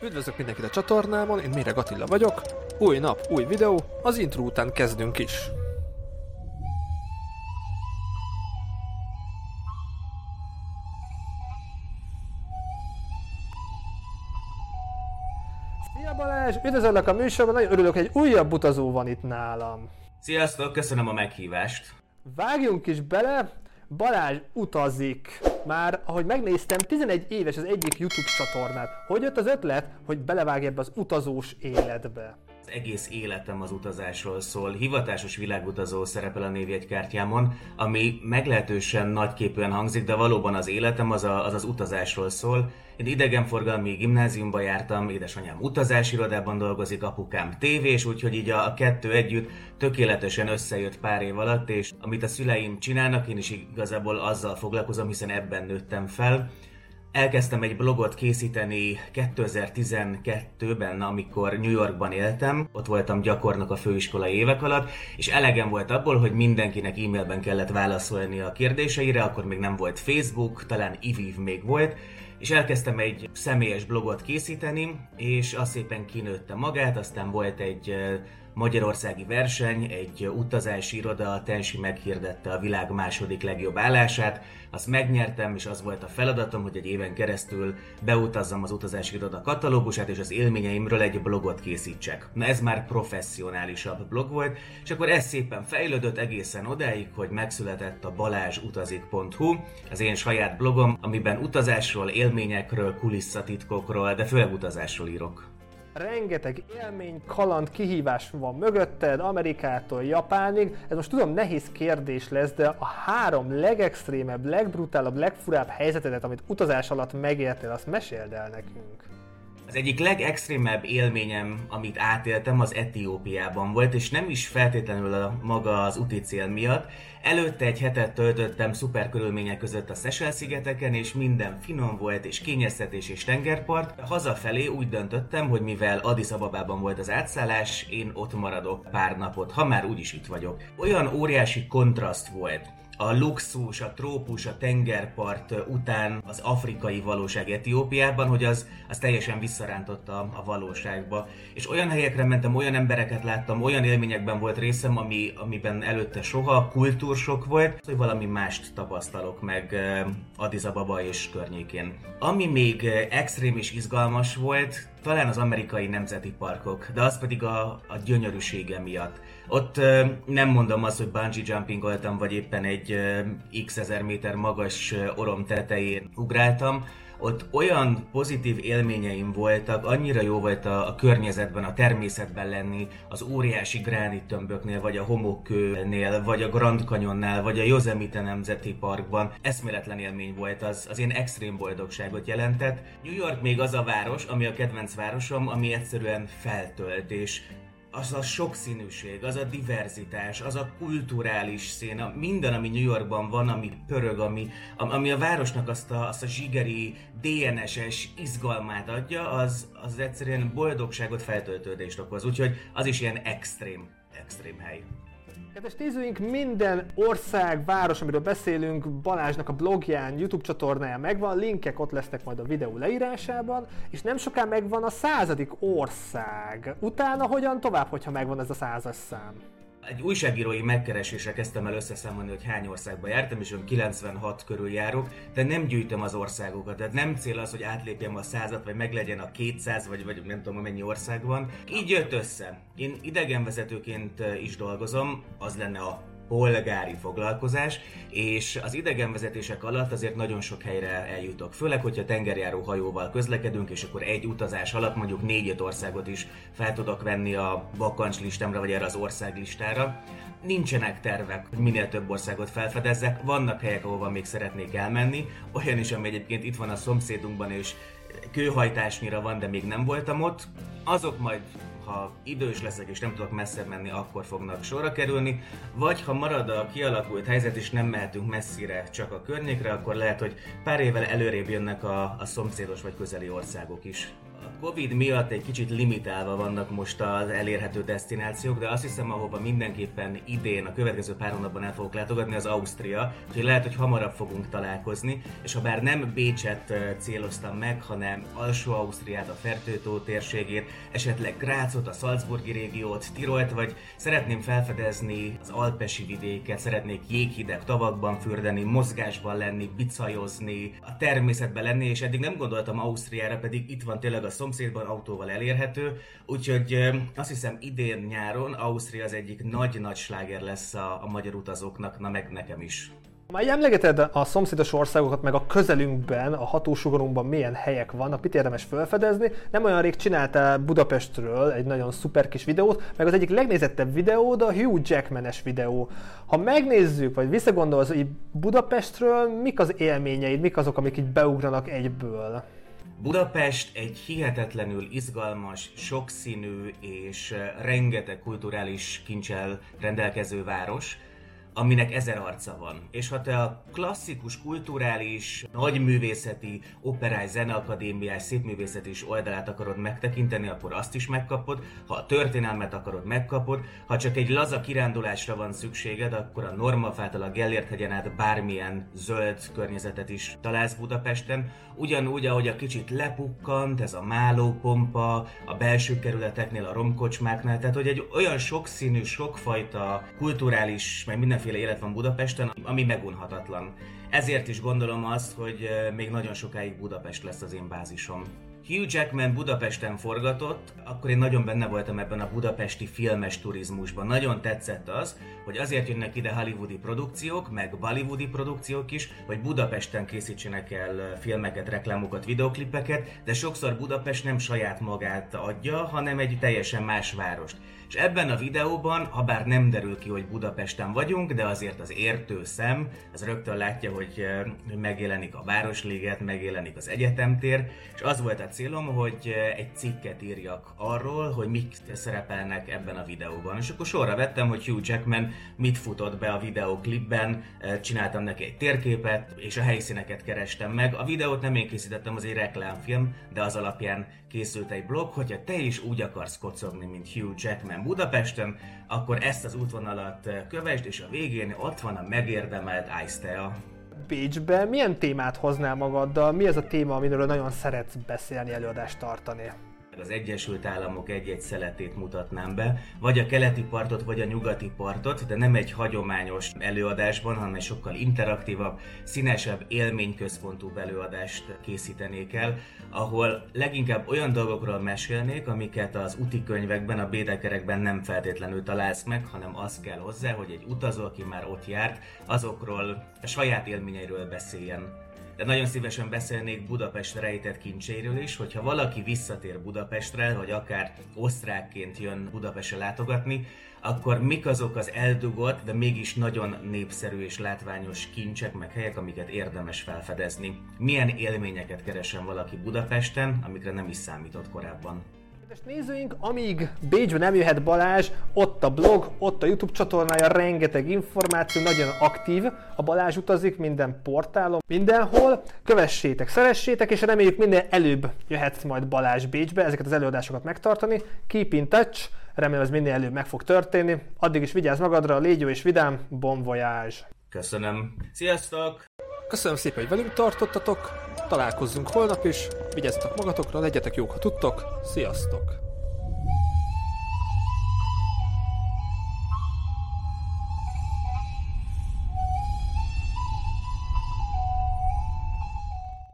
Üdvözlök mindenkit a csatornámon, én Méreg Attila vagyok. Új nap, új videó, az intro után kezdünk is. Szia Balázs, üdvözöllek a műsorban, nagyon örülök, hogy egy újabb utazó van itt nálam. Sziasztok, köszönöm a meghívást. Vágjunk is bele, Balázs utazik. Már, ahogy megnéztem, 11 éves az egyik YouTube csatornát. Hogy jött az ötlet, hogy belevágj ebbe az utazós életbe? Egész életem az utazásról szól. Hivatásos világutazó szerepel a névjegykártyámon, ami meglehetősen nagyképűen hangzik, de valóban az életem az a, az, az utazásról szól. Én idegenforgalmi gimnáziumba jártam, édesanyám utazásirodában dolgozik, apukám tévés, úgyhogy így a, a kettő együtt tökéletesen összejött pár év alatt, és amit a szüleim csinálnak, én is igazából azzal foglalkozom, hiszen ebben nőttem fel. Elkezdtem egy blogot készíteni 2012-ben, amikor New Yorkban éltem, ott voltam gyakornok a főiskolai évek alatt, és elegem volt abból, hogy mindenkinek e-mailben kellett válaszolni a kérdéseire, akkor még nem volt Facebook, talán Iviv még volt, és elkezdtem egy személyes blogot készíteni, és azt szépen kinőtte magát, aztán volt egy magyarországi verseny, egy utazási iroda, a Tensi meghirdette a világ második legjobb állását, azt megnyertem, és az volt a feladatom, hogy egy éven keresztül beutazzam az utazási iroda katalógusát, és az élményeimről egy blogot készítsek. Na ez már professzionálisabb blog volt, és akkor ez szépen fejlődött egészen odáig, hogy megszületett a balázsutazik.hu, az én saját blogom, amiben utazásról, élményekről, kulisszatitkokról, de főleg utazásról írok rengeteg élmény, kaland, kihívás van mögötted, Amerikától Japánig. Ez most tudom nehéz kérdés lesz, de a három legextrémebb, legbrutálabb, legfurább helyzetedet, amit utazás alatt megéltél, azt meséld el nekünk. Az egyik legextrémebb élményem, amit átéltem, az Etiópiában volt, és nem is feltétlenül a maga az úti cél miatt. Előtte egy hetet töltöttem szuper körülmények között a Seychelles-szigeteken, és minden finom volt, és kényeztetés és tengerpart. Hazafelé úgy döntöttem, hogy mivel Addis Ababában volt az átszállás, én ott maradok pár napot, ha már úgyis itt vagyok. Olyan óriási kontraszt volt a luxus, a trópus, a tengerpart után az afrikai valóság Etiópiában, hogy az, az teljesen visszarántotta a valóságba. És olyan helyekre mentem, olyan embereket láttam, olyan élményekben volt részem, ami, amiben előtte soha kultúrsok volt, hogy valami mást tapasztalok meg Addis Ababa és környékén. Ami még extrém és izgalmas volt, talán az amerikai nemzeti parkok, de az pedig a, a gyönyörűsége miatt. Ott nem mondom azt, hogy bungee jumpingoltam, vagy éppen egy x ezer méter magas orom tetején ugráltam, ott olyan pozitív élményeim voltak, annyira jó volt a, a környezetben, a természetben lenni, az óriási tömböknél, vagy a homokkőnél, vagy a Grand Canyonnál, vagy a Yosemite Nemzeti Parkban. Eszméletlen élmény volt, az, az én extrém boldogságot jelentett. New York még az a város, ami a kedvenc városom, ami egyszerűen feltölt, és az a sokszínűség, az a diverzitás, az a kulturális szén, minden, ami New Yorkban van, ami pörög, ami, ami a városnak azt a, azt a zsigeri, DNS-es izgalmát adja, az, az egyszerűen boldogságot, feltöltődést okoz. Úgyhogy az is ilyen extrém, extrém hely. Kedves nézőink, minden ország, város, amiről beszélünk, Balázsnak a blogján, YouTube csatornáján megvan, linkek ott lesznek majd a videó leírásában, és nem soká megvan a századik ország. Utána hogyan tovább, hogyha megvan ez a százas szám? Egy újságírói megkeresésre kezdtem el összeszámolni, hogy hány országba jártam, és ön 96 körül járok, de nem gyűjtöm az országokat. Tehát nem cél az, hogy átlépjem a százat, vagy meglegyen a 200, vagy, vagy nem tudom, mennyi ország van. Így jött össze. Én idegenvezetőként is dolgozom, az lenne a polgári foglalkozás, és az idegenvezetések alatt azért nagyon sok helyre eljutok. Főleg, hogyha tengerjáró hajóval közlekedünk, és akkor egy utazás alatt mondjuk négy-öt országot is fel tudok venni a bakancs listámra, vagy erre az országlistára. Nincsenek tervek, hogy minél több országot felfedezzek, vannak helyek, ahova még szeretnék elmenni, olyan is, ami egyébként itt van a szomszédunkban, és kőhajtásnyira van, de még nem voltam ott. Azok majd ha idős leszek és nem tudok messzebb menni, akkor fognak sorra kerülni, vagy ha marad a kialakult helyzet és nem mehetünk messzire csak a környékre, akkor lehet, hogy pár évvel előrébb jönnek a, a szomszédos vagy közeli országok is Covid miatt egy kicsit limitálva vannak most az elérhető destinációk, de azt hiszem, ahova mindenképpen idén, a következő pár hónapban el fogok látogatni, az Ausztria, úgyhogy lehet, hogy hamarabb fogunk találkozni, és ha bár nem Bécset céloztam meg, hanem alsó Ausztriát, a Fertőtó térségét, esetleg Grácot, a Salzburgi régiót, Tirolt, vagy szeretném felfedezni az alpesi vidéket, szeretnék jéghideg tavakban fürdeni, mozgásban lenni, bicajozni, a természetben lenni, és eddig nem gondoltam Ausztriára, pedig itt van tényleg a szomszédban autóval elérhető, úgyhogy azt hiszem idén nyáron Ausztria az egyik nagy-nagy sláger lesz a, a magyar utazóknak, na meg nekem is. Már emlegeted a szomszédos országokat, meg a közelünkben, a hatósugarunkban milyen helyek vannak, mit érdemes felfedezni. Nem olyan rég csináltál Budapestről egy nagyon szuper kis videót, meg az egyik legnézettebb videó, a Hugh Jackman-es videó. Ha megnézzük, vagy visszagondolsz hogy Budapestről, mik az élményeid, mik azok, amik így beugranak egyből? Budapest egy hihetetlenül izgalmas, sokszínű és rengeteg kulturális kincsel rendelkező város aminek ezer arca van. És ha te a klasszikus, kulturális, nagyművészeti, operáj, zeneakadémiás, szépművészeti is oldalát akarod megtekinteni, akkor azt is megkapod. Ha a történelmet akarod, megkapod. Ha csak egy laza kirándulásra van szükséged, akkor a Normafától a Gellért hegyen át bármilyen zöld környezetet is találsz Budapesten. Ugyanúgy, ahogy a kicsit lepukkant, ez a málópompa, a belső kerületeknél, a romkocsmáknál, tehát hogy egy olyan sokszínű, sokfajta kulturális, meg mindenféle mindenféle élet van Budapesten, ami megunhatatlan. Ezért is gondolom azt, hogy még nagyon sokáig Budapest lesz az én bázisom. Hugh Jackman Budapesten forgatott, akkor én nagyon benne voltam ebben a budapesti filmes turizmusban. Nagyon tetszett az, hogy azért jönnek ide hollywoodi produkciók, meg bollywoodi produkciók is, hogy Budapesten készítsenek el filmeket, reklámokat, videoklipeket, de sokszor Budapest nem saját magát adja, hanem egy teljesen más várost. És ebben a videóban, ha bár nem derül ki, hogy Budapesten vagyunk, de azért az értő szem, az rögtön látja, hogy megjelenik a Városliget, megjelenik az egyetemtér, és az volt a célom, hogy egy cikket írjak arról, hogy mik szerepelnek ebben a videóban. És akkor sorra vettem, hogy Hugh Jackman mit futott be a videoklipben, csináltam neki egy térképet, és a helyszíneket kerestem meg. A videót nem én készítettem, az egy reklámfilm, de az alapján készült egy blog, hogyha te is úgy akarsz kocogni, mint Hugh Jackman Budapesten, akkor ezt az útvonalat kövesd, és a végén ott van a megérdemelt Ice Bécsbe milyen témát hoznál magaddal? Mi az a téma, amiről nagyon szeretsz beszélni, előadást tartani? Az Egyesült Államok egy-egy szeletét mutatnám be, vagy a keleti partot, vagy a nyugati partot, de nem egy hagyományos előadásban, hanem egy sokkal interaktívabb, színesebb, élményközpontú előadást készítenék el, ahol leginkább olyan dolgokról mesélnék, amiket az úti könyvekben, a bédekerekben nem feltétlenül találsz meg, hanem az kell hozzá, hogy egy utazó, aki már ott járt, azokról a saját élményeiről beszéljen de nagyon szívesen beszélnék Budapest rejtett kincseiről is, hogyha valaki visszatér Budapestre, vagy akár osztrákként jön Budapestre látogatni, akkor mik azok az eldugott, de mégis nagyon népszerű és látványos kincsek, meg helyek, amiket érdemes felfedezni. Milyen élményeket keresen valaki Budapesten, amikre nem is számított korábban. Kedves nézőink, amíg Bécsbe nem jöhet Balázs, ott a blog, ott a YouTube csatornája, rengeteg információ, nagyon aktív. A Balázs utazik minden portálon, mindenhol. Kövessétek, szeressétek, és reméljük minden előbb jöhet majd Balázs Bécsbe ezeket az előadásokat megtartani. Keep in touch, remélem ez minél előbb meg fog történni. Addig is vigyázz magadra, légy jó és vidám, bon voyage! Köszönöm. Sziasztok! Köszönöm szépen, hogy velünk tartottatok. Találkozzunk holnap is. Vigyázzatok magatokra, legyetek jók, ha tudtok. Sziasztok!